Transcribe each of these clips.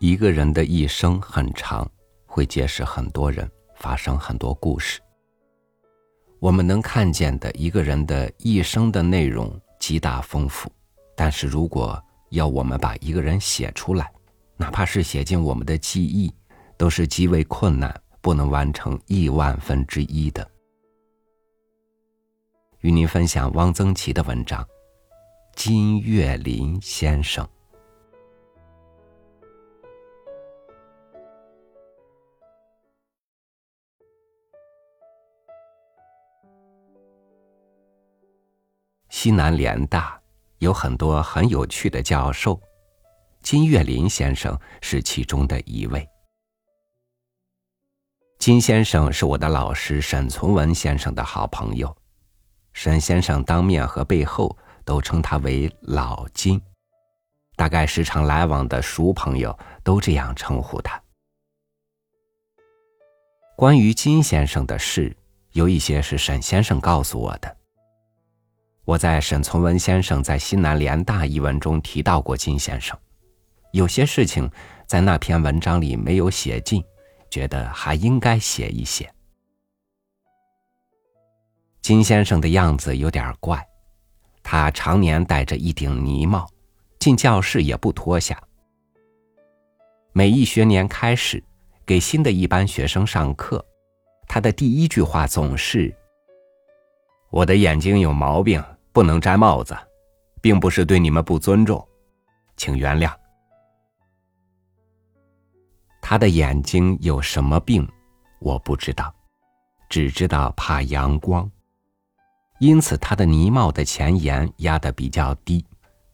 一个人的一生很长，会结识很多人，发生很多故事。我们能看见的一个人的一生的内容极大丰富，但是如果要我们把一个人写出来，哪怕是写进我们的记忆，都是极为困难，不能完成亿万分之一的。与您分享汪曾祺的文章《金岳霖先生》。西南联大有很多很有趣的教授，金岳霖先生是其中的一位。金先生是我的老师沈从文先生的好朋友，沈先生当面和背后都称他为老金，大概时常来往的熟朋友都这样称呼他。关于金先生的事，有一些是沈先生告诉我的。我在沈从文先生在西南联大一文中提到过金先生，有些事情在那篇文章里没有写尽，觉得还应该写一写。金先生的样子有点怪，他常年戴着一顶呢帽，进教室也不脱下。每一学年开始给新的一班学生上课，他的第一句话总是：“我的眼睛有毛病。”不能摘帽子，并不是对你们不尊重，请原谅。他的眼睛有什么病，我不知道，只知道怕阳光，因此他的呢帽的前沿压得比较低，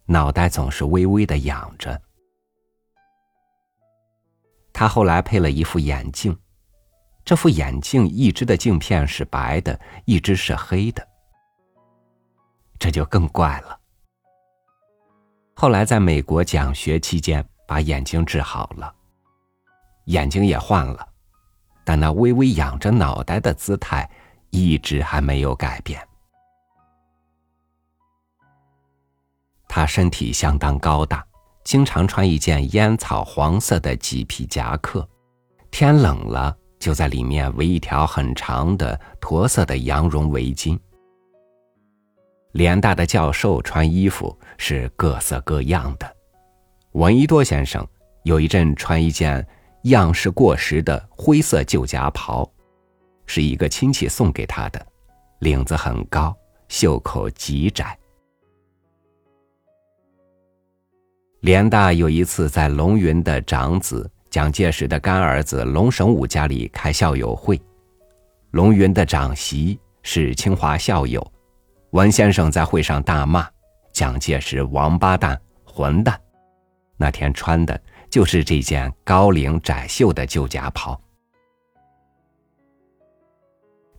脑袋总是微微的仰着。他后来配了一副眼镜，这副眼镜一只的镜片是白的，一只是黑的。这就更怪了。后来在美国讲学期间，把眼睛治好了，眼睛也换了，但那微微仰着脑袋的姿态一直还没有改变。他身体相当高大，经常穿一件烟草黄色的麂皮夹克，天冷了就在里面围一条很长的驼色的羊绒围巾。联大的教授穿衣服是各色各样的，闻一多先生有一阵穿一件样式过时的灰色旧夹袍，是一个亲戚送给他的，领子很高，袖口极窄。联大有一次在龙云的长子蒋介石的干儿子龙神武家里开校友会，龙云的长媳是清华校友。文先生在会上大骂蒋介石“王八蛋、混蛋”，那天穿的就是这件高领窄袖的旧夹袍。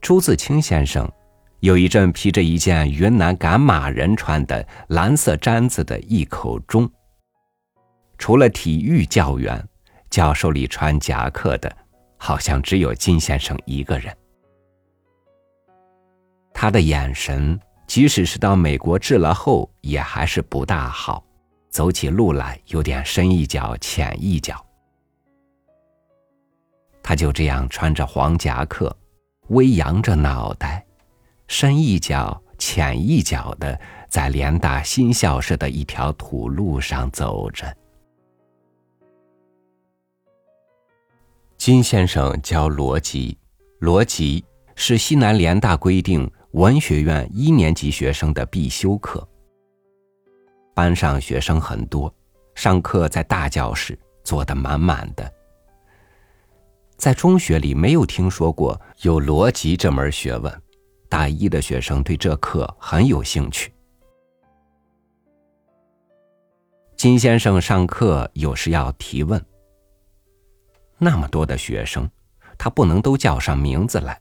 朱自清先生有一阵披着一件云南赶马人穿的蓝色毡子的一口钟。除了体育教员，教授里穿夹克的，好像只有金先生一个人。他的眼神。即使是到美国治了后，也还是不大好，走起路来有点深一脚浅一脚。他就这样穿着黄夹克，微扬着脑袋，深一脚浅一脚的在联大新校舍的一条土路上走着。金先生教逻辑，逻辑是西南联大规定。文学院一年级学生的必修课。班上学生很多，上课在大教室坐得满满的。在中学里没有听说过有逻辑这门学问，大一的学生对这课很有兴趣。金先生上课有时要提问，那么多的学生，他不能都叫上名字来。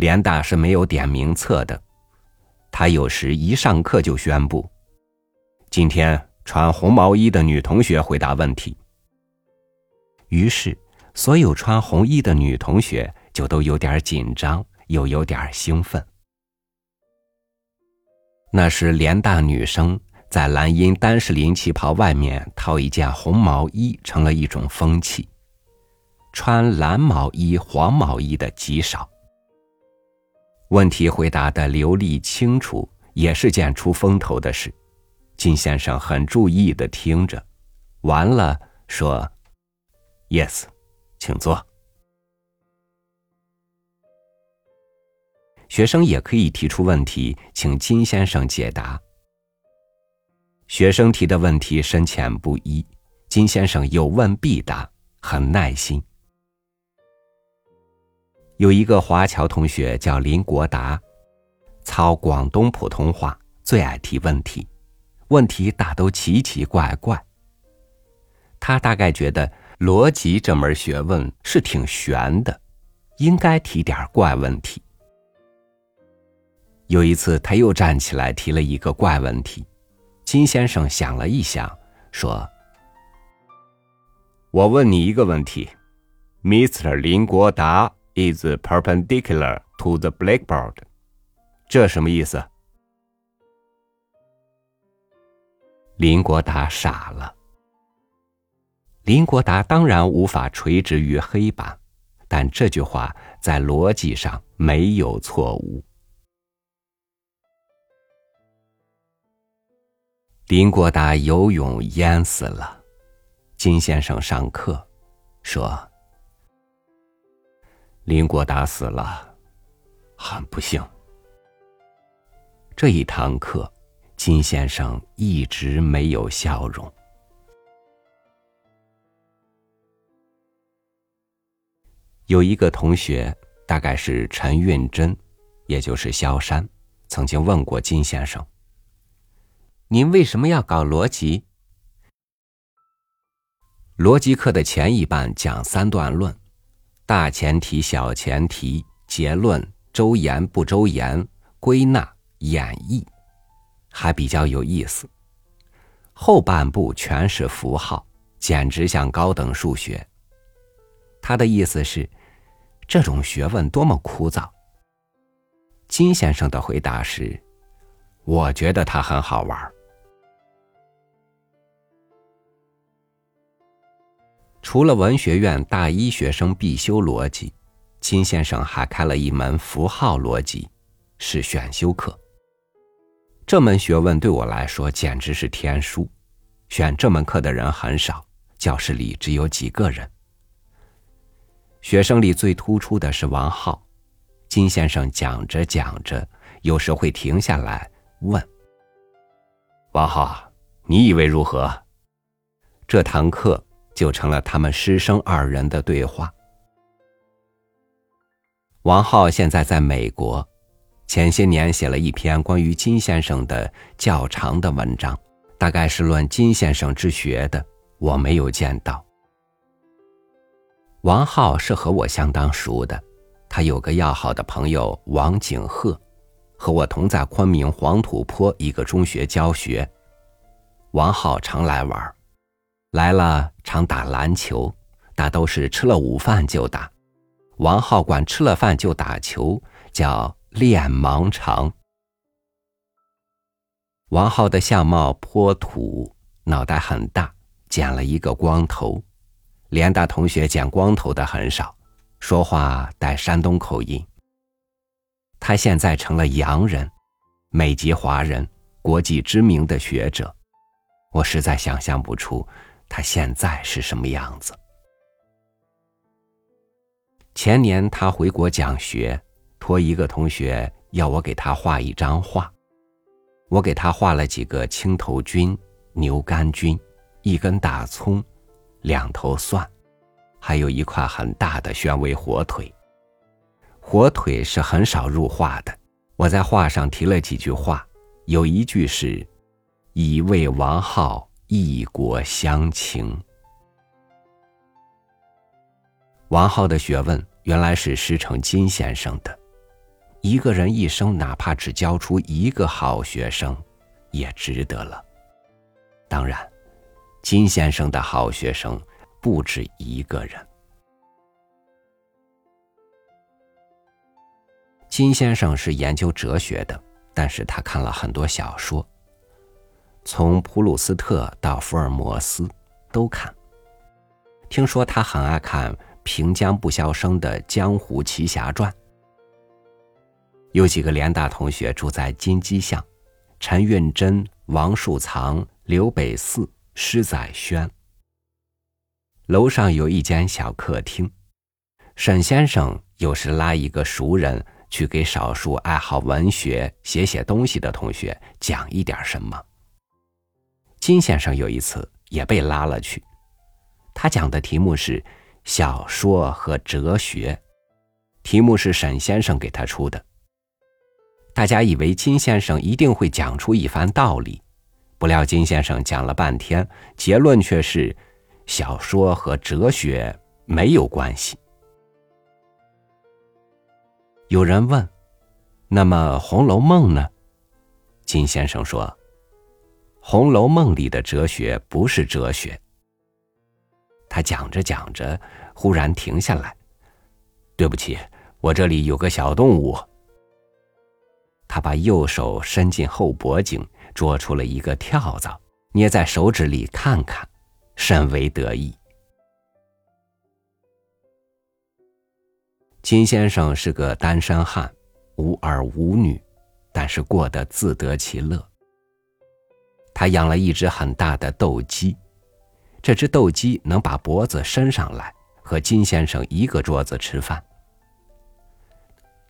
联大是没有点名册的，他有时一上课就宣布：“今天穿红毛衣的女同学回答问题。”于是，所有穿红衣的女同学就都有点紧张，又有点兴奋。那时，联大女生在蓝茵单士林旗袍外面套一件红毛衣成了一种风气，穿蓝毛衣、黄毛衣的极少。问题回答的流利清楚，也是件出风头的事。金先生很注意的听着，完了说：“Yes，请坐。”学生也可以提出问题，请金先生解答。学生提的问题深浅不一，金先生有问必答，很耐心。有一个华侨同学叫林国达，操广东普通话，最爱提问题，问题大都奇奇怪怪。他大概觉得逻辑这门学问是挺玄的，应该提点怪问题。有一次，他又站起来提了一个怪问题。金先生想了一想，说：“我问你一个问题，Mr. 林国达 is perpendicular to the blackboard，这什么意思？”林国达傻了。林国达当然无法垂直于黑板，但这句话在逻辑上没有错误。林国达游泳淹死了，金先生上课说：“林国达死了，很不幸。”这一堂课，金先生一直没有笑容。有一个同学，大概是陈运珍，也就是萧山，曾经问过金先生。您为什么要搞逻辑？逻辑课的前一半讲三段论：大前提、小前提、结论、周延不周延、归纳、演绎，还比较有意思。后半部全是符号，简直像高等数学。他的意思是，这种学问多么枯燥。金先生的回答是：我觉得它很好玩儿。除了文学院大一学生必修逻辑，金先生还开了一门符号逻辑，是选修课。这门学问对我来说简直是天书，选这门课的人很少，教室里只有几个人。学生里最突出的是王浩，金先生讲着讲着，有时会停下来问：“王浩，你以为如何？”这堂课。就成了他们师生二人的对话。王浩现在在美国，前些年写了一篇关于金先生的较长的文章，大概是论金先生之学的，我没有见到。王浩是和我相当熟的，他有个要好的朋友王景鹤，和我同在昆明黄土坡一个中学教学，王浩常来玩。来了，常打篮球，大都是吃了午饭就打。王浩管吃了饭就打球叫练盲肠。王浩的相貌颇土，脑袋很大，剪了一个光头。联大同学剪光头的很少，说话带山东口音。他现在成了洋人，美籍华人，国际知名的学者。我实在想象不出。他现在是什么样子？前年他回国讲学，托一个同学要我给他画一张画，我给他画了几个青头菌、牛肝菌，一根大葱，两头蒜，还有一块很大的宣威火腿。火腿是很少入画的，我在画上提了几句话，有一句是：“以为王浩。”异国乡情。王浩的学问原来是师承金先生的。一个人一生哪怕只教出一个好学生，也值得了。当然，金先生的好学生不止一个人。金先生是研究哲学的，但是他看了很多小说。从普鲁斯特到福尔摩斯都看。听说他很爱看平江不肖生的《江湖奇侠传》。有几个联大同学住在金鸡巷，陈运珍、王树藏、刘北寺、施载轩。楼上有一间小客厅，沈先生有时拉一个熟人。去给少数爱好文学、写写东西的同学讲一点什么。金先生有一次也被拉了去，他讲的题目是小说和哲学，题目是沈先生给他出的。大家以为金先生一定会讲出一番道理，不料金先生讲了半天，结论却是小说和哲学没有关系。有人问：“那么《红楼梦》呢？”金先生说：“《红楼梦》里的哲学不是哲学。”他讲着讲着，忽然停下来。“对不起，我这里有个小动物。”他把右手伸进后脖颈，捉出了一个跳蚤，捏在手指里看看，甚为得意。金先生是个单身汉，无儿无女，但是过得自得其乐。他养了一只很大的斗鸡，这只斗鸡能把脖子伸上来，和金先生一个桌子吃饭。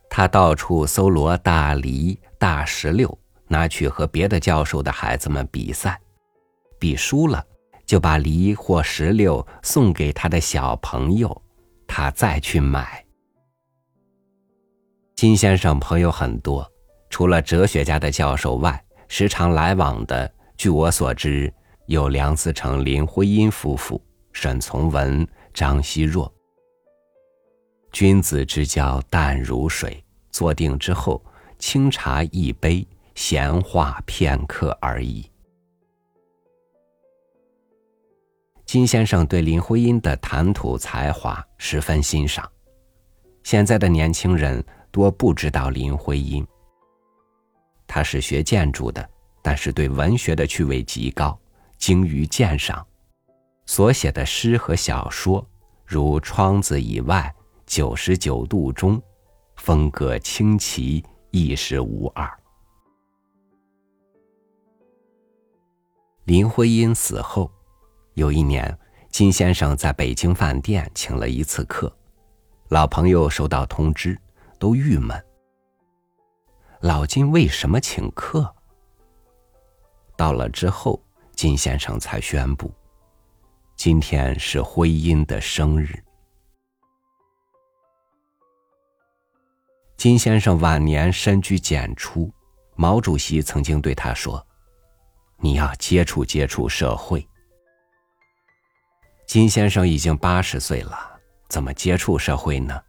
他到处搜罗大梨、大石榴，拿去和别的教授的孩子们比赛，比输了就把梨或石榴送给他的小朋友，他再去买。金先生朋友很多，除了哲学家的教授外，时常来往的，据我所知，有梁思成、林徽因夫妇、沈从文、张奚若。君子之交淡如水，坐定之后，清茶一杯，闲话片刻而已。金先生对林徽因的谈吐才华十分欣赏，现在的年轻人。多不知道林徽因。他是学建筑的，但是对文学的趣味极高，精于鉴赏，所写的诗和小说，如《窗子以外》《九十九度中》，风格清奇，一时无二。林徽因死后，有一年，金先生在北京饭店请了一次客，老朋友收到通知。都郁闷。老金为什么请客？到了之后，金先生才宣布，今天是徽因的生日。金先生晚年深居简出，毛主席曾经对他说：“你要接触接触社会。”金先生已经八十岁了，怎么接触社会呢？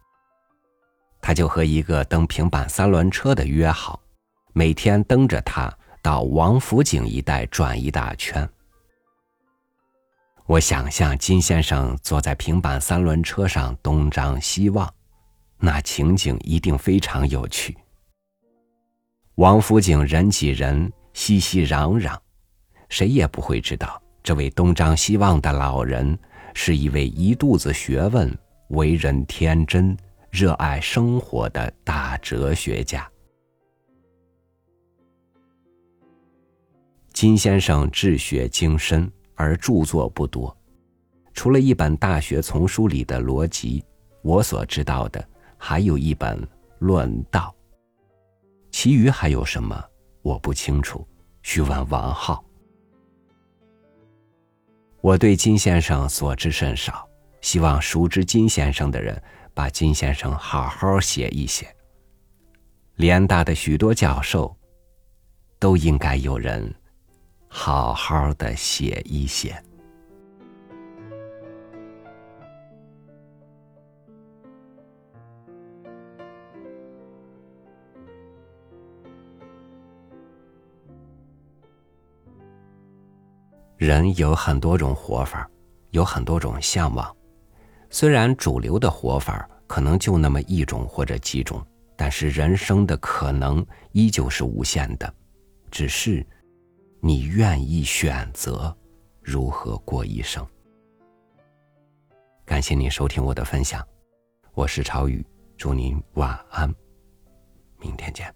他就和一个蹬平板三轮车的约好，每天蹬着他到王府井一带转一大圈。我想象金先生坐在平板三轮车上东张西望，那情景一定非常有趣。王府井人挤人，熙熙攘攘，谁也不会知道这位东张西望的老人是一位一肚子学问、为人天真。热爱生活的大哲学家金先生，治学精深，而著作不多，除了一本《大学丛书》里的逻辑，我所知道的还有一本《论道》，其余还有什么我不清楚，需问王浩。我对金先生所知甚少，希望熟知金先生的人。把金先生好好写一写。联大的许多教授，都应该有人好好的写一写。人有很多种活法，有很多种向往。虽然主流的活法可能就那么一种或者几种，但是人生的可能依旧是无限的，只是你愿意选择如何过一生。感谢你收听我的分享，我是朝宇，祝您晚安，明天见。